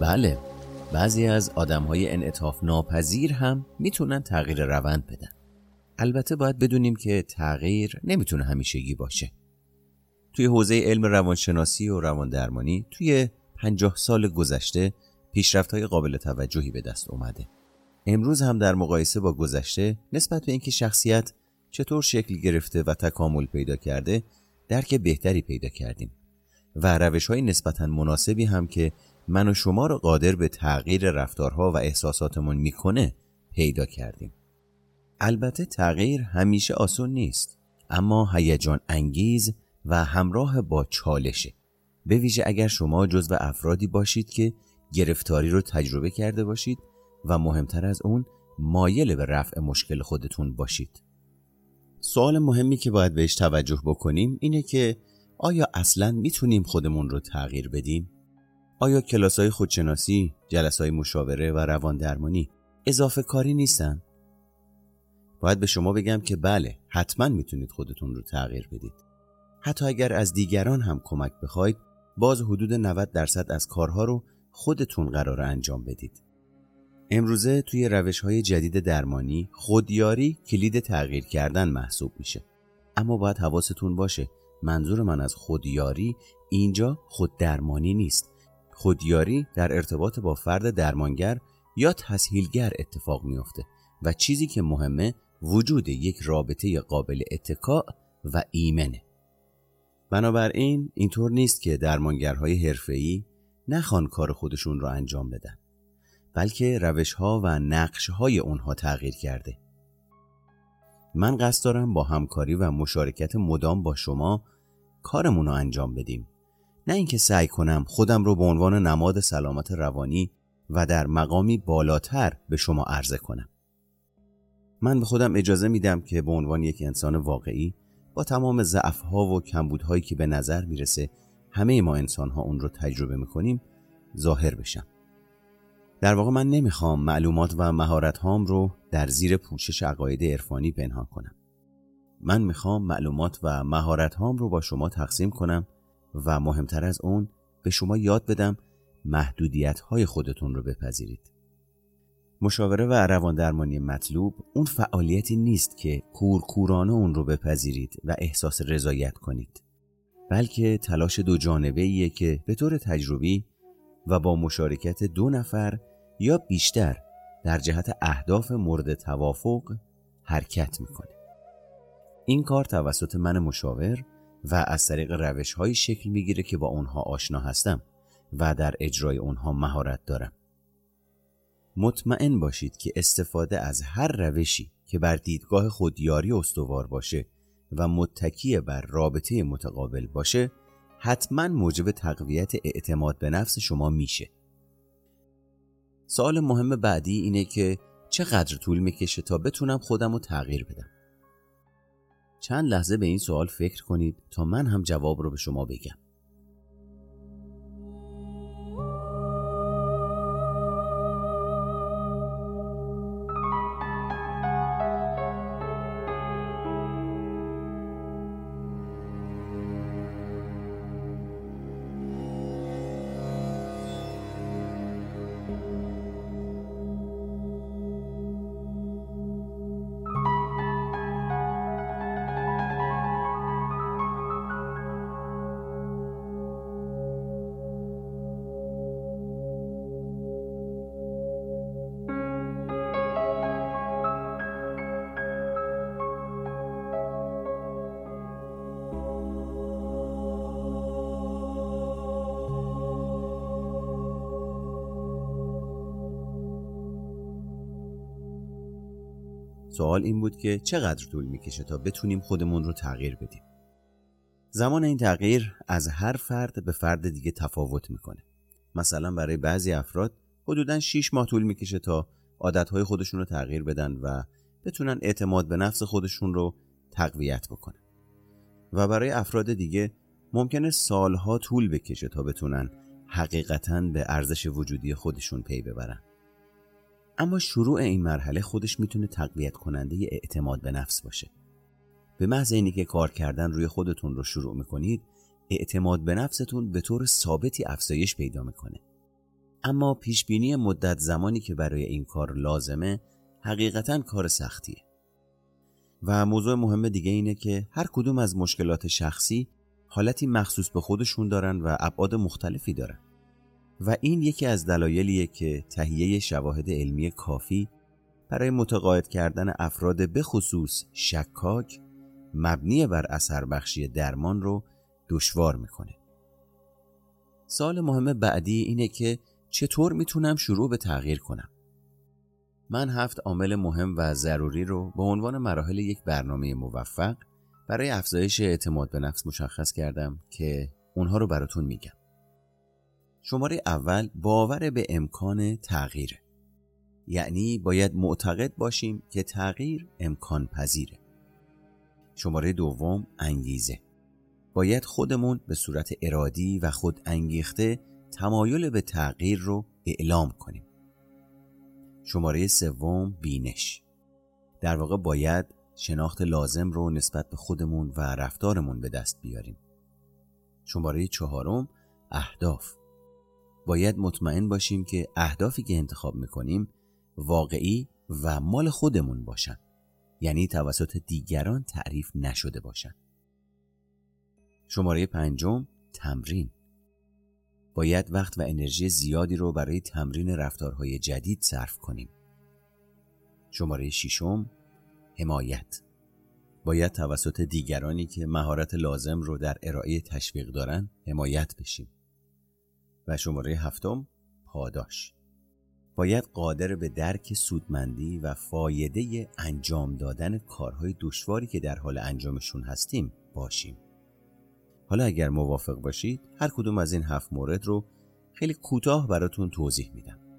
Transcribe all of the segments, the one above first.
بله. بعضی از آدم های انعطاف ناپذیر هم می‌تونن تغییر روند بدن. البته باید بدونیم که تغییر نمی‌تونه همیشگی باشه. توی حوزه علم روانشناسی و روان درمانی توی پنجاه سال گذشته پیشرفت های قابل توجهی به دست اومده. امروز هم در مقایسه با گذشته نسبت به اینکه شخصیت چطور شکل گرفته و تکامل پیدا کرده درک بهتری پیدا کردیم و روش های نسبتا مناسبی هم که من و شما رو قادر به تغییر رفتارها و احساساتمون می‌کنه پیدا کردیم. البته تغییر همیشه آسون نیست اما هیجان انگیز و همراه با چالشه. به ویژه اگر شما جزو افرادی باشید که گرفتاری رو تجربه کرده باشید و مهمتر از اون مایل به رفع مشکل خودتون باشید. سوال مهمی که باید بهش توجه بکنیم اینه که آیا اصلا می‌تونیم خودمون رو تغییر بدیم؟ آیا کلاس های خودشناسی، جلس های مشاوره و روان درمانی اضافه کاری نیستن؟ باید به شما بگم که بله حتما می‌تونید خودتون رو تغییر بدید. حتی اگر از دیگران هم کمک بخواید باز حدود 90 درصد از کارها رو خودتون قرار انجام بدید. امروزه توی روش های جدید درمانی خودیاری کلید تغییر کردن محسوب میشه. اما باید حواستون باشه منظور من از خودیاری اینجا خود درمانی نیست. خودیاری در ارتباط با فرد درمانگر یا تسهیلگر اتفاق میافته و چیزی که مهمه وجود یک رابطه قابل اتکاع و ایمنه. بنابراین اینطور نیست که درمانگرهای حرفه‌ای نخوان کار خودشون رو انجام بدن بلکه روش ها و نقش های اونها تغییر کرده. من قصد دارم با همکاری و مشارکت مدام با شما کارمون رو انجام بدیم. نه اینکه سعی کنم خودم رو به عنوان نماد سلامت روانی و در مقامی بالاتر به شما عرضه کنم. من به خودم اجازه میدم که به عنوان یک انسان واقعی با تمام ضعفها و کمبودهایی که به نظر می‌رسه همه ما انسانها اون رو تجربه می‌کنیم ظاهر بشم. در واقع من نمی‌خوام معلومات و مهارت هام رو در زیر پوشش عقاید عرفانی پنهان کنم. من می‌خوام معلومات و مهارت هام رو با شما تقسیم کنم و مهمتر از اون به شما یاد بدم محدودیت های خودتون رو بپذیرید. مشاوره و روان درمانی مطلوب اون فعالیتی نیست که کورکورانه اون رو بپذیرید و احساس رضایت کنید بلکه تلاش دو جانبه ایه که به طور تجربی و با مشارکت دو نفر یا بیشتر در جهت اهداف مورد توافق حرکت می‌کنه. این کار توسط من مشاور و از طریق روش های شکل می‌گیره که با اونها آشنا هستم و در اجرای اونها مهارت دارم. مطمئن باشید که استفاده از هر روشی که بر دیدگاه خودیاری استوار باشه و متکی بر رابطه متقابل باشه حتما موجب تقویت اعتماد به نفس شما میشه. سوال مهم بعدی اینه که چقدر طول می‌کشه تا بتونم خودم رو تغییر بدم؟ چند لحظه به این سوال فکر کنید تا من هم جواب رو به شما بگم. سوال این بود که چقدر طول می‌کشه تا بتونیم خودمون رو تغییر بدیم؟ زمان این تغییر از هر فرد به فرد دیگه تفاوت می‌کنه. مثلا برای بعضی افراد حدودا 6 ماه طول می‌کشه تا عادتهای خودشون رو تغییر بدن و بتونن اعتماد به نفس خودشون رو تقویت بکنن. و برای افراد دیگه ممکنه سالها طول بکشه تا بتونن حقیقتا به ارزش وجودی خودشون پی ببرن. اما شروع این مرحله خودش می‌تونه تقویت کننده اعتماد به نفس باشه. به محض اینی که کار کردن روی خودتون رو شروع می‌کنید اعتماد به نفستون به طور ثابتی افزایش پیدا می‌کنه. اما پیشبینی مدت زمانی که برای این کار لازمه حقیقتا کار سختیه. و موضوع مهم دیگه اینه که هر کدوم از مشکلات شخصی حالتی مخصوص به خودشون دارن و ابعاد مختلفی دارن. و این یکی از دلایلیه که تهیه شواهد علمی کافی برای متقاعد کردن افراد به خصوص شکاک مبنی بر اثر بخشی درمان رو دشوار می‌کنه. سال مهم بعدی اینه که چطور می‌تونم شروع به تغییر کنم. من هفت عامل مهم و ضروری رو به عنوان مراحل یک برنامه موفق برای افزایش اعتماد به نفس مشخص کردم که اونها رو براتون میگم. شماره اول باور به امکان تغییره. یعنی باید معتقد باشیم که تغییر امکان پذیره. شماره دوم انگیزه. باید خودمون به صورت ارادی و خود انگیخته تمایل به تغییر رو اعلام کنیم. شماره سوم بینش. در واقع باید شناخت لازم رو نسبت به خودمون و رفتارمون به دست بیاریم. شماره چهارم اهداف. باید مطمئن باشیم که اهدافی که انتخاب می‌کنیم واقعی و مال خودمون باشن. یعنی توسط دیگران تعریف نشده باشن. شماره پنجم تمرین باید وقت و انرژی زیادی رو برای تمرین رفتارهای جدید صرف کنیم. شماره ششم حمایت باید توسط دیگرانی که مهارت لازم رو در ارائه تشویق دارن حمایت بشیم. و شماره هفتم پاداش باید قادر به درک سودمندی و فایده انجام دادن کارهای دشواری که در حال انجامشون هستیم باشیم. حالا اگر موافق باشید هر کدوم از این هفت مورد رو خیلی کوتاه براتون توضیح میدم.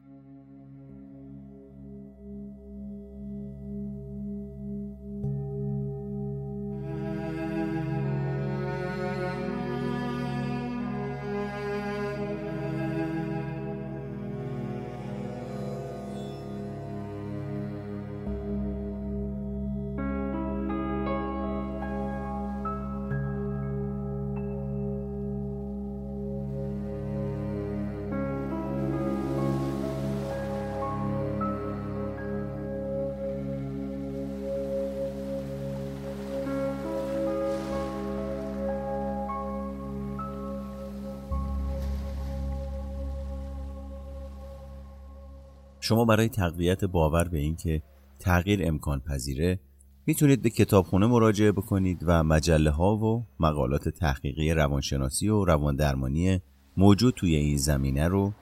شما برای تقویت باور به اینکه تغییر امکان پذیره می‌تونید به کتابخونه مراجعه بکنید و مجله ها و مقالات تحقیقی روانشناسی و رواندرمانی موجود توی این زمینه رو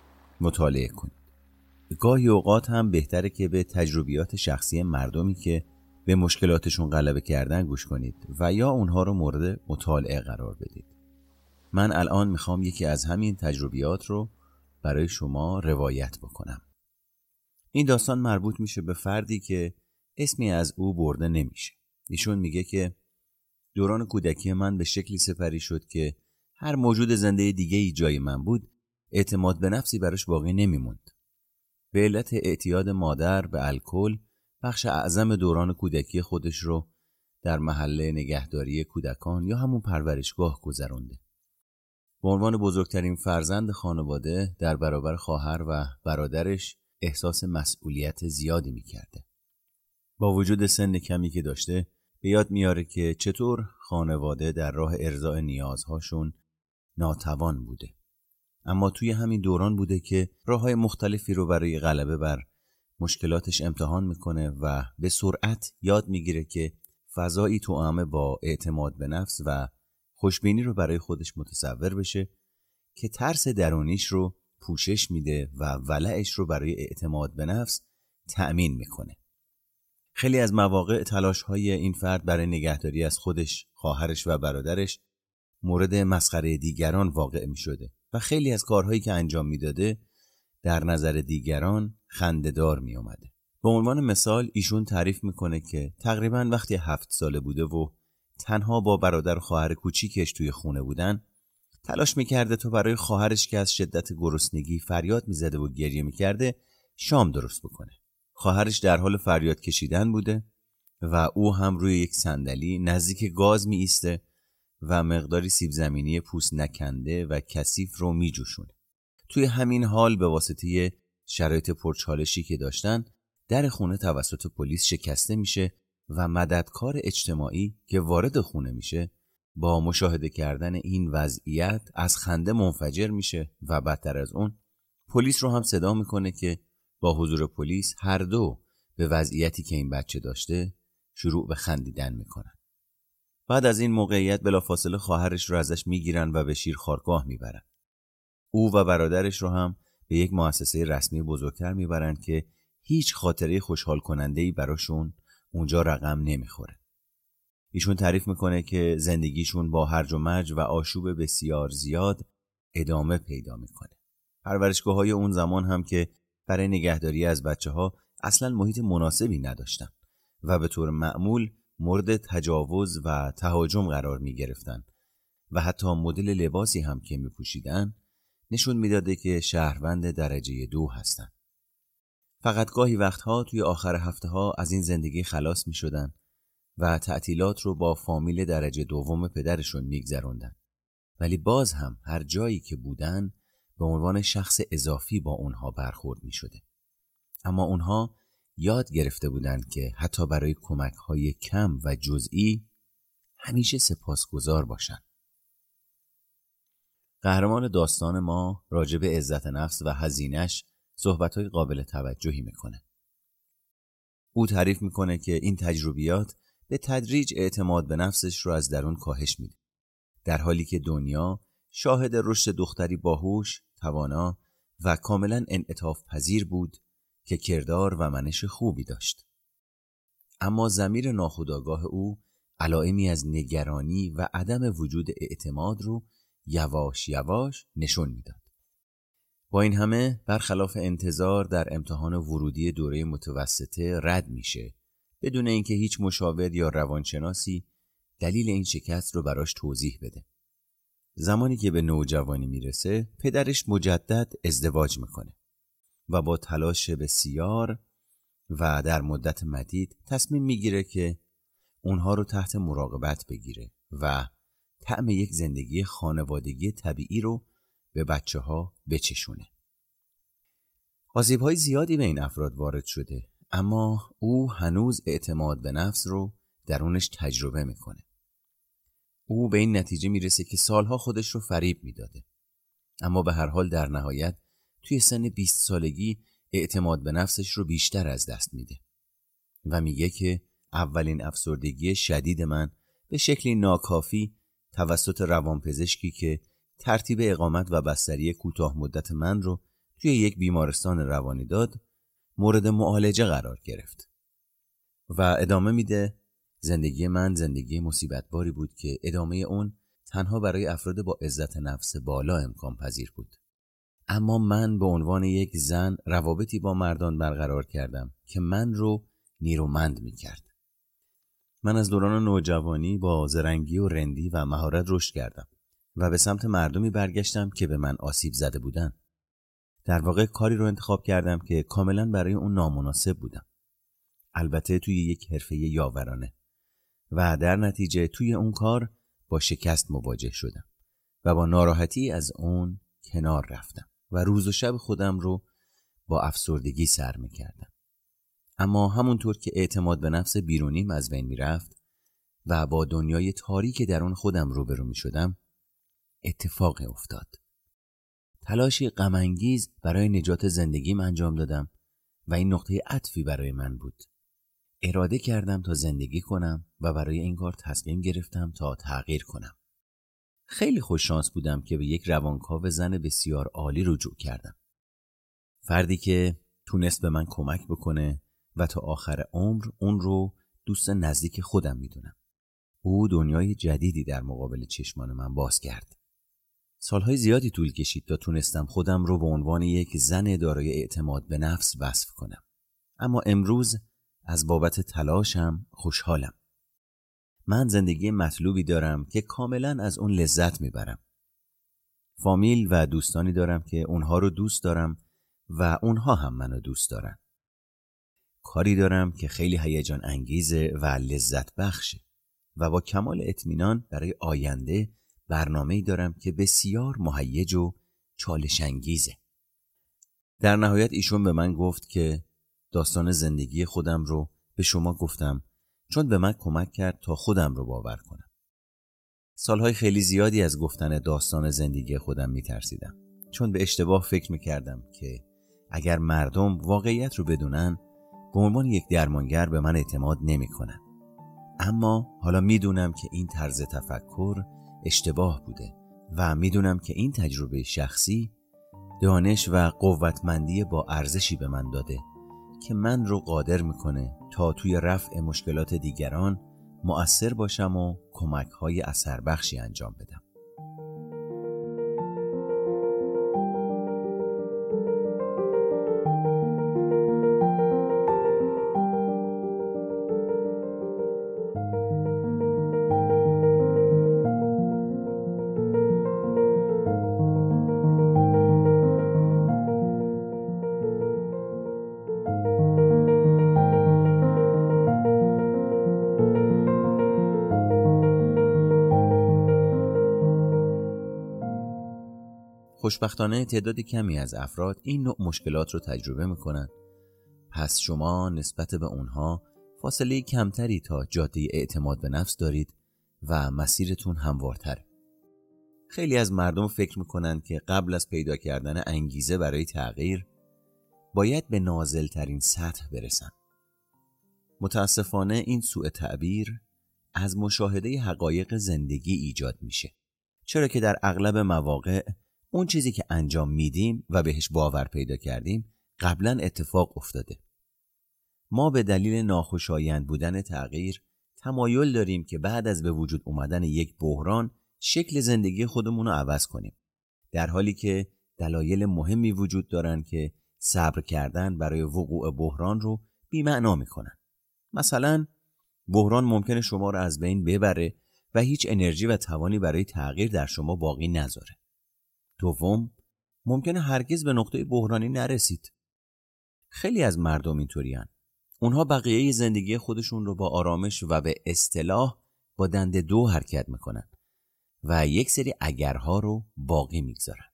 مطالعه کنید. گاهی اوقات هم بهتره که به تجربیات شخصی مردمی که به مشکلاتشون غلبه کردن گوش کنید و یا اونها رو مورد مطالعه قرار بدید. من الان می‌خوام یکی از همین تجربیات رو برای شما روایت بکنم. این داستان مربوط میشه به فردی که اسمی از او برده نمیشه. ایشون میگه که دوران کودکی من به شکلی سپری شد که هر موجود زنده دیگه ای جای من بود اعتماد به نفسی براش باقی نمیموند. به علت اعتیاد مادر به الکل بخش اعظم دوران کودکی خودش رو در محله نگهداری کودکان یا همون پرورشگاه گذرونده به عنوان بزرگترین فرزند خانواده در برابر خواهر و برادرش احساس مسئولیت زیادی می‌کرده. با وجود سن کمی که داشته به یاد میاره که چطور خانواده در راه ارضاء نیازهاشون ناتوان بوده. اما توی همین دوران بوده که راه های مختلفی رو برای غلبه بر مشکلاتش امتحان می‌کنه و به سرعت یاد می‌گیره که فضایی تو با اعتماد به نفس و خوشبینی رو برای خودش متصور بشه که ترس درونیش رو پوشش میده و ولعش رو برای اعتماد به نفس تأمین می‌کنه. خیلی از مواقع تلاش های این فرد برای نگهداری از خودش، خواهرش و برادرش مورد مسخره دیگران واقع می شده و خیلی از کارهایی که انجام می‌داده در نظر دیگران خندهدار می اومده. به عنوان مثال ایشون تعریف می‌کنه که تقریبا وقتی هفت ساله بوده و تنها با برادر خواهر کوچیکش توی خونه بودن تلاش می‌کرده تا برای خواهرش که از شدت گرسنگی فریاد می‌زده و گریه می‌کرده شام درست بکنه خواهرش در حال فریاد کشیدن بوده و او هم روی یک صندلی نزدیک گاز می ایسته و مقداری سیب زمینی پوست نکنده و کثیف رو می جوشونه. توی همین حال به واسطه شرایط پرچالشی که داشتن در خونه توسط پلیس شکسته میشه و مددکار اجتماعی که وارد خونه میشه با مشاهده کردن این وضعیت از خنده منفجر میشه و بدتر از اون پلیس رو هم صدا می‌کنه که با حضور پلیس هر دو به وضعیتی که این بچه داشته شروع به خندیدن می‌کنن بعد از این موقعیت بلافاصله خواهرش رو ازش می‌گیرن و به شیر خارگاه می‌برن او و برادرش رو هم به یک مؤسسه رسمی بزرگتر می‌برن که هیچ خاطره خوشحال کننده ای براشون اونجا رقم نمی‌خوره. ایشون تعریف می‌کنه که زندگیشون با هرج و مرج و آشوب بسیار زیاد ادامه پیدا می‌کنه. پرورشگاه های اون زمان هم که برای نگهداری از بچه ها اصلا محیط مناسبی نداشتن و به طور معمول مورد تجاوز و تهاجم قرار می گرفتن و حتی مدل لباسی هم که می پوشیدن نشون می‌داده که شهروند درجه دو هستند. فقط گاهی وقتها توی آخر هفته ها از این زندگی خلاص می شدن و تعطیلات رو با فامیل درجه دوم پدرشون میگذروندن. ولی باز هم هر جایی که بودن به عنوان شخص اضافی با اونها برخورد می شده. اما اونها یاد گرفته بودند که حتی برای کمک های کم و جزئی همیشه سپاسگزار باشند. قهرمان داستان ما راجع به عزت نفس و هزینش صحبتهای قابل توجهی می‌کنه. او تعریف می‌کنه که این تجربیات به تدریج اعتماد به نفسش رو از درون کاهش میده. در حالی که دنیا شاهد رشد دختری باهوش، توانا و کاملا انعطاف پذیر بود که کردار و منش خوبی داشت. اما زمیر ناخودآگاه او علائمی از نگرانی و عدم وجود اعتماد رو یواش یواش نشون می‌داد. با این همه برخلاف انتظار در امتحان ورودی دوره متوسطه رد میشه بدون اینکه هیچ مشاور یا روانشناسی دلیل این شکست رو براش توضیح بده. زمانی که به نوجوانی می‌رسه پدرش مجدد ازدواج می‌کنه و با تلاش بسیار و در مدت مدید تصمیم می‌گیره که اونها رو تحت مراقبت بگیره و طعم یک زندگی خانوادگی طبیعی رو به بچه ها بچشونه. آزیب های زیادی به این افراد وارد شده اما او هنوز اعتماد به نفس رو درونش تجربه می‌کنه. او به این نتیجه می‌رسه که سالها خودش رو فریب می‌داده. اما به هر حال در نهایت توی سن 20 سالگی اعتماد به نفسش رو بیشتر از دست میده و میگه که اولین افسردگی شدید من به شکلی ناکافی توسط روانپزشکی که ترتیب اقامت و بستری کوتاه مدت من رو توی یک بیمارستان روانی داد مورد معالجه قرار گرفت و ادامه میده زندگی من زندگی مصیبتباری بود که ادامه اون تنها برای افراد با عزت نفس بالا امکان پذیر بود اما من به عنوان یک زن روابطی با مردان برقرار کردم که من رو نیرومند می کرد. من از دوران نوجوانی با زرنگی و رندی و مهارت رشد کردم و به سمت مردمی برگشتم که به من آسیب زده بودن. در واقع کاری رو انتخاب کردم که کاملا برای اون نامناسب بودم. البته توی یک حرفه یاورانه و در نتیجه توی اون کار با شکست مواجه شدم و با ناراحتی از اون کنار رفتم و روز و شب خودم رو با افسردگی سر می کردم. اما همونطور که اعتماد به نفس بیرونیم از بین می‌رفت و با دنیای تاریک درون خودم روبرو می شدم اتفاق افتاد تلاشی غمانگیز برای نجات زندگیم انجام دادم و این نقطه عطفی برای من بود اراده کردم تا زندگی کنم و برای این کار تصمیم گرفتم تا تغییر کنم خیلی خوششانس بودم که به یک روانکاو زن بسیار عالی رجوع کردم فردی که تونست به من کمک بکنه و تا آخر عمر اون رو دوست نزدیک خودم می‌دونم. او دنیای جدیدی در مقابل چشمان من باز کرد. سالهای زیادی طول کشید تا تونستم خودم رو به عنوان یک زن دارای اعتماد به نفس وصف کنم. اما امروز از بابت تلاشم خوشحالم. من زندگی مطلوبی دارم که کاملا از اون لذت می‌برم. فامیل و دوستانی دارم که اونها رو دوست دارم و اونها هم منو دوست دارن. کاری دارم که خیلی هیجان انگیزه و لذت بخشه و با کمال اطمینان برای آینده برنامه دارم که بسیار مهیج و چالش انگیزه در نهایت ایشون به من گفت که داستان زندگی خودم رو به شما گفتم چون به من کمک کرد تا خودم رو باور کنم سالهای خیلی زیادی از گفتن داستان زندگی خودم میترسیدم چون به اشتباه فکر می‌کردم که اگر مردم واقعیت رو بدونن به یک درمانگر به من اعتماد نمی‌کنن. اما حالا می‌دونم که این طرز تفکر اشتباه بوده و می‌دونم که این تجربه شخصی دانش و قوتمندی با ارزشی به من داده که من رو قادر می‌کنه تا توی رفع مشکلات دیگران مؤثر باشم و کمک های اثر بخشی انجام بدم. خوشبختانه تعداد کمی از افراد این نوع مشکلات رو تجربه می‌کنن. پس شما نسبت به اونها فاصله کمتری تا جاده اعتماد به نفس دارید و مسیرتون هموارتره. خیلی از مردم فکر می‌کنند که قبل از پیدا کردن انگیزه برای تغییر باید به نازلترین سطح برسن. متاسفانه این سوء تعبیر از مشاهده حقایق زندگی ایجاد میشه. چرا که در اغلب مواقع اون چیزی که انجام میدیم و بهش باور پیدا کردیم قبلا اتفاق افتاده. ما به دلیل ناخوشایند بودن تغییر تمایل داریم که بعد از به وجود اومدن یک بحران شکل زندگی خودمون رو عوض کنیم. در حالی که دلایل مهمی وجود دارن که صبر کردن برای وقوع بحران رو بیمعنا می‌کنن. مثلا بحران ممکنه شما رو از بین ببره و هیچ انرژی و توانی برای تغییر در شما باقی نذاره. دوم ممکنه هرگز به نقطه بحرانی نرسید. خیلی از مردم اینطورین اونها بقیه زندگی خودشون رو با آرامش و به اصطلاح با دند دو حرکت می‌کنن و یک سری اگرها رو باقی می‌گذارن.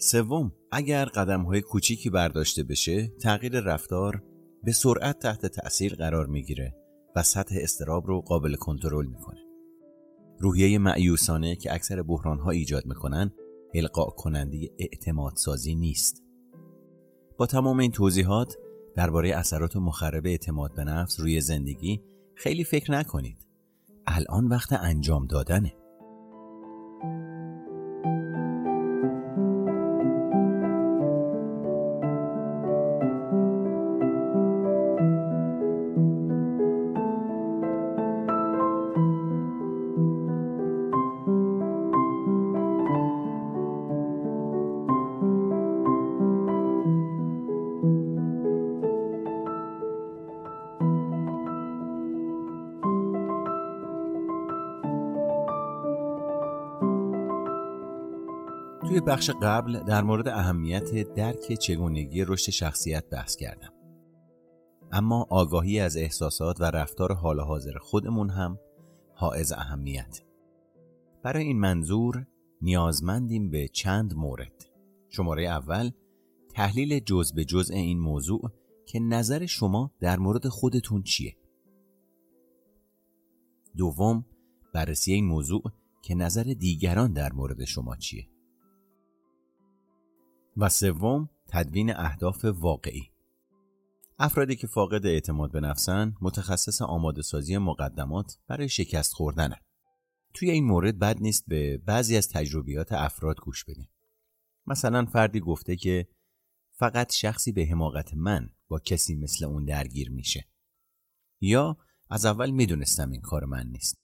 سوم اگر قدم های کوچیکی برداشته بشه تغییر رفتار به سرعت تحت تأثیر قرار می‌گیره و سطح استراب رو قابل کنترل می‌کنه. روحیه معیوسانه که اکثر بحران ها ایجاد می‌کنن القاء کننده اعتماد سازی نیست. با تمام این توضیحات درباره اثرات مخرب اعتماد به نفس روی زندگی خیلی فکر نکنید. الان وقت انجام دادنه. بخش قبل در مورد اهمیت درک چگونگی رشد شخصیت بحث کردم. اما آگاهی از احساسات و رفتار حال حاضر خودمون هم حائز اهمیت. برای این منظور نیازمندیم به چند مورد. شماره اول تحلیل جز به جزء این موضوع که نظر شما در مورد خودتون چیه؟ دوم بررسی این موضوع که نظر دیگران در مورد شما چیه؟ و سوم تدوین اهداف واقعی. افرادی که فاقد اعتماد به نفسن متخصص آماده سازی مقدمات برای شکست خوردن توی این مورد بد نیست به بعضی از تجربیات افراد گوش بدیم. مثلا فردی گفته که فقط شخصی به حماقت من با کسی مثل اون درگیر میشه. یا از اول می‌دونستم این کار من نیست.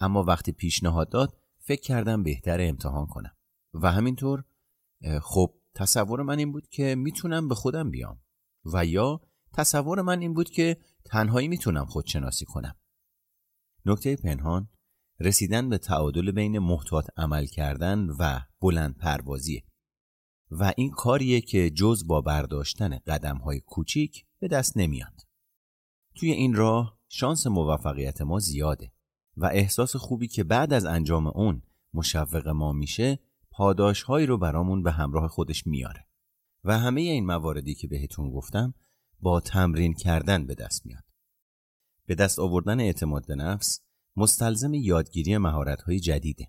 اما وقتی پیشنهاد داد فکر کردم بهتر امتحان کنم. و همینطور خب تصور من این بود که می‌تونم به خودم بیام و یا تصور من این بود که تنهایی می‌تونم خودشناسی کنم. نکته پنهان رسیدن به تعادل بین محتاط عمل کردن و بلند پروازیه و این کاریه که جز با برداشتن قدم های کوچیک به دست نمیاد. توی این راه شانس موفقیت ما زیاده و احساس خوبی که بعد از انجام اون مشوق ما میشه پاداشهایی رو برامون به همراه خودش میاره و همه این مواردی که بهتون گفتم با تمرین کردن به دست میاد. به دست آوردن اعتماد به نفس مستلزم یادگیری مهارت‌های جدیده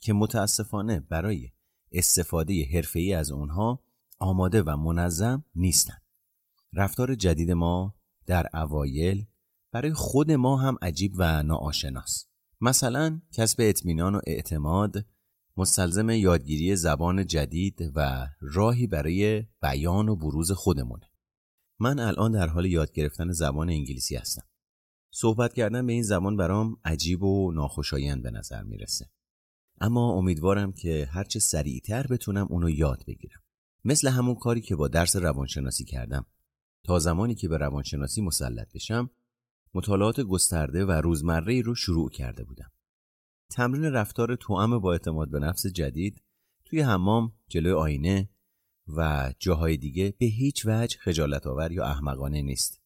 که متاسفانه برای استفاده حرفه‌ای از اونها آماده و منظم نیستن. رفتار جدید ما در اوایل برای خود ما هم عجیب و ناآشناست. مثلا کسب اطمینان و اعتماد مستلزم یادگیری زبان جدید و راهی برای بیان و بروز خودمونه. من الان در حال یاد گرفتن زبان انگلیسی هستم. صحبت کردن به این زبان برام عجیب و ناخوشایند به نظر می‌رسه. اما امیدوارم که هرچه سریعتر بتونم اونو یاد بگیرم. مثل همون کاری که با درس روانشناسی کردم. تا زمانی که به روانشناسی مسلط بشم، مطالعات گسترده و روزمره رو شروع کرده بودم. تمرین رفتار توأم با اعتماد به نفس جدید توی حمام جلوی آینه و جاهای دیگه به هیچ وجه خجالت آور یا احمقانه نیست.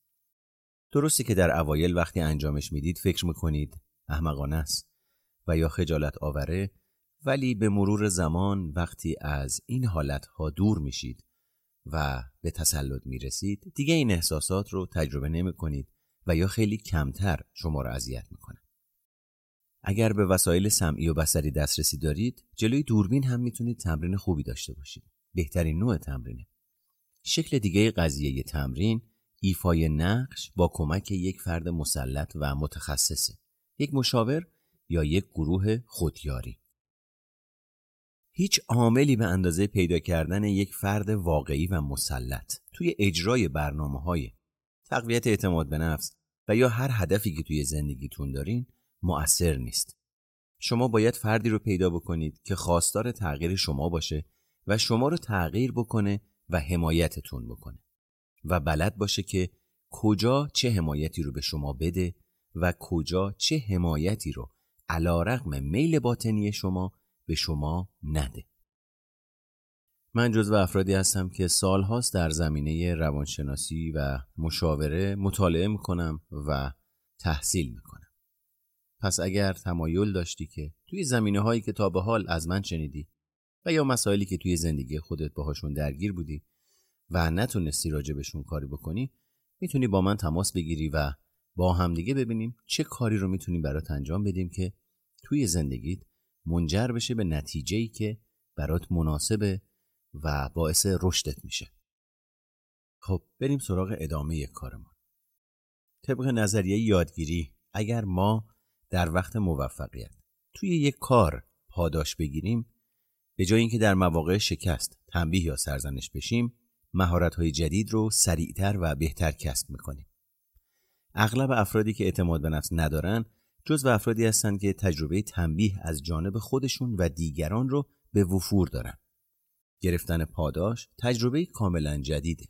درسته که در اوایل وقتی انجامش می‌دید فکر می‌کنید احمقانه است و یا خجالت آوره ولی به مرور زمان وقتی از این حالتها دور میشید و به تسلط می‌رسید دیگه این احساسات رو تجربه نمی کنید و یا خیلی کمتر شما را اذیت می‌کنه. اگر به وسایل سمعی و بسری دسترسی دارید جلوی دوربین هم می‌تونید تمرین خوبی داشته باشید. بهترین نوع تمرینه. شکل دیگه قضیه تمرین ایفای نقش با کمک یک فرد مسلط و متخصصه. یک مشاور یا یک گروه خودیاری. هیچ عاملی به اندازه پیدا کردن یک فرد واقعی و مسلط توی اجرای برنامه های تقویت اعتماد به نفس و یا هر هدفی که توی زندگیتون دارین مؤثر نیست. شما باید فردی رو پیدا بکنید که خواستار تغییر شما باشه و شما رو تغییر بکنه و حمایتتون بکنه و بلد باشه که کجا چه حمایتی رو به شما بده و کجا چه حمایتی رو علا رقم میل باطنی شما به شما نده. من جزو افرادی هستم که سالهاست در زمینه روانشناسی و مشاوره مطالعه می‌کنم و تحصیل می‌کنم. پس اگر تمایل داشتی که توی زمینه هایی که تا به حال از من شنیدی و یا مسائلی که توی زندگی خودت باهاشون درگیر بودی و نتونستی راجبشون کاری بکنی می‌تونی با من تماس بگیری و با همدیگه ببینیم چه کاری رو می‌تونیم برات انجام بدیم که توی زندگیت منجر بشه به نتیجه که برات مناسبه و باعث رشدت میشه. خب بریم سراغ ادامه کارمون. طبق نظریه یادگیری اگر ما در وقت موفقیت. توی یک کار پاداش بگیریم به جای اینکه در مواقع شکست تنبیه یا سرزنش بشیم های جدید رو سریعتر و بهتر کسب می‌کنیم. اغلب افرادی که اعتماد به نفس ندارن جز و افرادی هستند که تجربه تنبیه از جانب خودشون و دیگران رو به وفور دارن. گرفتن پاداش تجربه کاملا جدیده.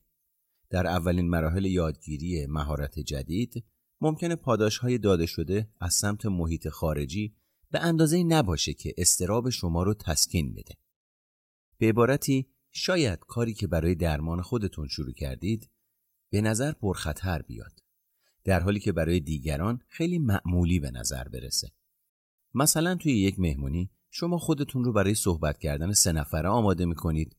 در اولین مراحل یادگیری مهارت جدید ممکنه پاداش های داده شده از سمت محیط خارجی به اندازه نباشه که استراب شما رو تسکین بده. به عبارتی شاید کاری که برای درمان خودتون شروع کردید به نظر پرخطر بیاد در حالی که برای دیگران خیلی معمولی به نظر برسه. مثلا توی یک مهمونی شما خودتون رو برای صحبت کردن سه نفره آماده می‌کنید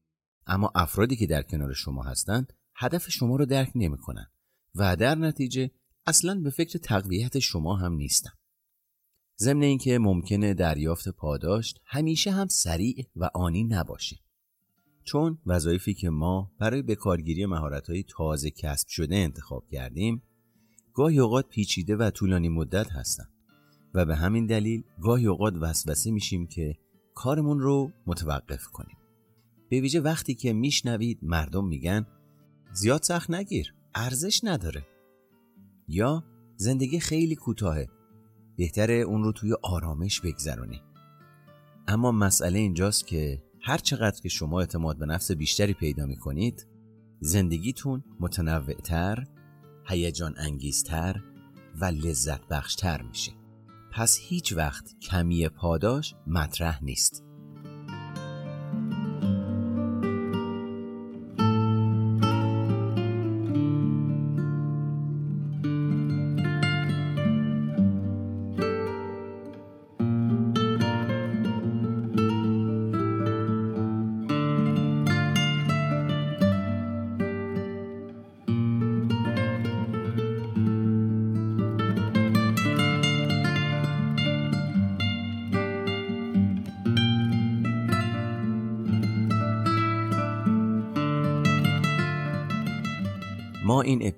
اما افرادی که در کنار شما هستند هدف شما رو درک نمی‌کنن و در نتیجه اصلا به فکر تقویت شما هم نیستم. ضمن اینکه ممکنه دریافت پاداش همیشه هم سریع و آنی نباشه. چون وظایفی که ما برای بکارگیری مهارت‌های تازه کسب شده انتخاب کردیم گاهی اوقات پیچیده و طولانی مدت هستند و به همین دلیل گاهی اوقات وسوسه میشیم که کارمون رو متوقف کنیم. به ویژه وقتی که میشنوید مردم میگن زیاد سخت نگیر ارزش نداره یا زندگی خیلی کوتاهه. بهتره اون رو توی آرامش بگذرونی. اما مسئله اینجاست که هر چقدر که شما اعتماد به نفس بیشتری پیدا می کنید زندگیتون متنوعتر، هیجان انگیزتر و لذت بخشتر میشه. پس هیچ وقت کمی پاداش مطرح نیست.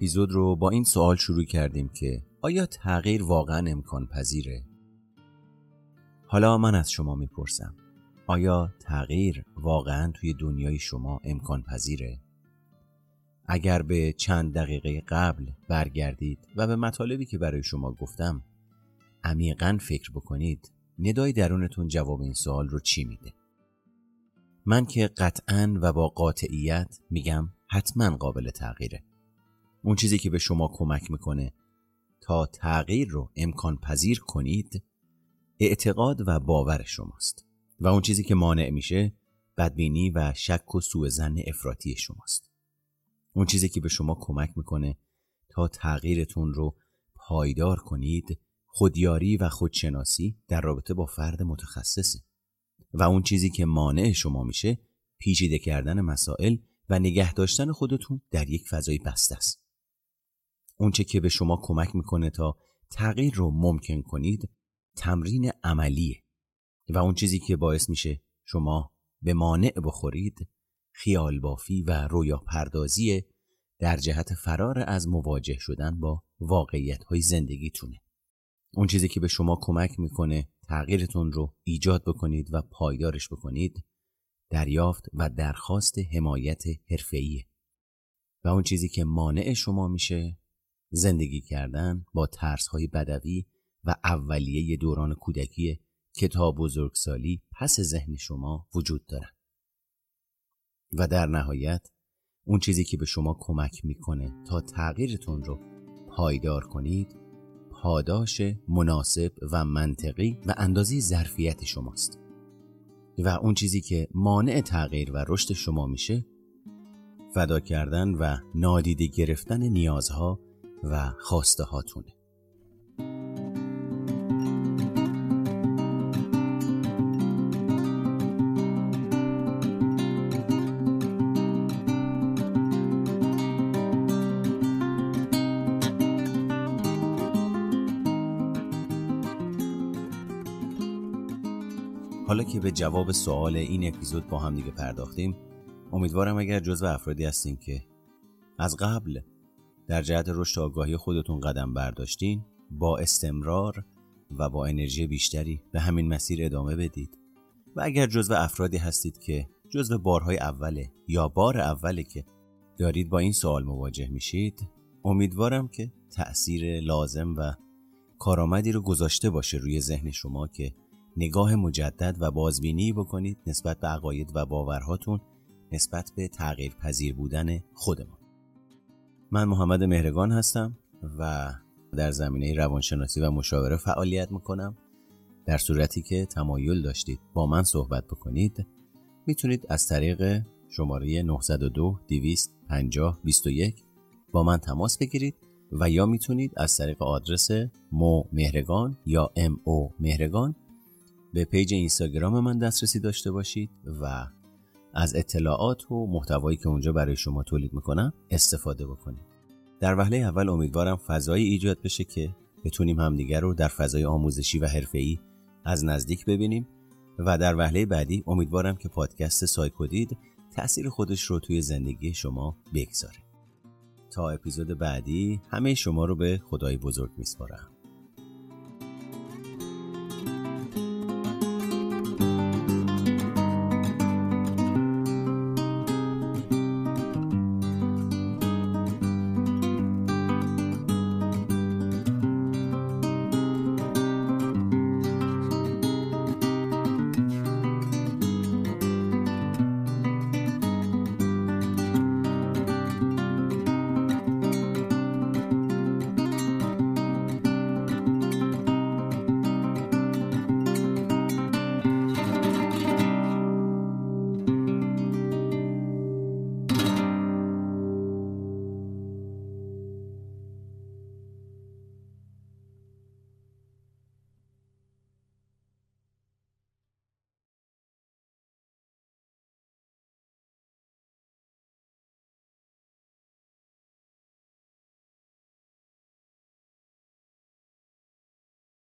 اپیزود رو با این سوال شروع کردیم که آیا تغییر واقعا امکان پذیره؟ حالا من از شما می‌پرسم آیا تغییر واقعا توی دنیای شما امکان پذیره؟ اگر به چند دقیقه قبل برگردید و به مطالبی که برای شما گفتم عمیقا فکر بکنید ندای درونتون جواب این سوال رو چی میده؟ من که قطعا و با قاطعیت میگم حتما قابل تغییره اون چیزی که به شما کمک می‌کنه. تا تغییر رو امکان پذیر کنید اعتقاد و باور شماست. و اون چیزی که مانع میشه بدبینی و شک و سوء زن افراطی شماست. اون چیزی که به شما کمک می‌کنه تا تغییرتون رو پایدار کنید خودیاری و خودشناسی در رابطه با فرد متخصصه. و اون چیزی که مانع شما میشه پیچیده کردن مسائل و نگه داشتن خودتون در یک فضای بسته است. اونچه که به شما کمک می‌کنه تا تغییر رو ممکن کنید تمرین عملیه. و اون چیزی که باعث میشه شما به مانع بخورید خیال بافی و رویا پردازی در جهت فرار از مواجه شدن با واقعیت های زندگیتونه. اون چیزی که به شما کمک می‌کنه تغییرتون رو ایجاد بکنید و پایدارش بکنید دریافت و درخواست حمایت حرفه‌ایه. و اون چیزی که مانع شما میشه زندگی کردن با ترس های بدوی و اولیه دوران کودکی کتاب بزرگسالی پس ذهن شما وجود دارن و در نهایت اون چیزی که به شما کمک می‌کنه تا تغییرتون رو پایدار کنید پاداش مناسب و منطقی و اندازی ظرفیت شماست. و اون چیزی که مانع تغییر و رشد شما میشه فدا کردن و نادیده گرفتن نیازها و خواسته هاتونه. حالا که به جواب سوال این اپیزود با هم دیگه پرداختیم امیدوارم اگر جزو افرادی هستین که از قبل در جهت رشد آگاهی خودتون قدم برداشتین با استمرار و با انرژی بیشتری به همین مسیر ادامه بدید. و اگر جزو افرادی هستید که جزو بارهای اوله یا بار اوله که دارید با این سوال مواجه میشید امیدوارم که تأثیر لازم و کارآمدی رو گذاشته باشه روی ذهن شما که نگاه مجدد و بازبینی بکنید نسبت به عقاید و باورهاتون نسبت به تغییر پذیر بودن خودمان من محمد مهرگان هستم و در زمینه روانشناسی و مشاوره فعالیت می‌کنم. در صورتی که تمایل داشتید با من صحبت بکنید می‌تونید از طریق شماره 902 250 21 با من تماس بگیرید و یا می‌تونید از طریق آدرس مو مهرگان یا ام او مهرگان به پیج اینستاگرام من دسترسی داشته باشید و از اطلاعات و محتوایی که اونجا برای شما تولید می‌کنم استفاده بکنید. در وهله اول امیدوارم فضایی ایجاد بشه که بتونیم همدیگر رو در فضای آموزشی و حرفه‌ای از نزدیک ببینیم و در وهله بعدی امیدوارم که پادکست سایکودید تأثیر خودش رو توی زندگی شما بگذاره. تا اپیزود بعدی همه شما رو به خدای بزرگ میسپارم.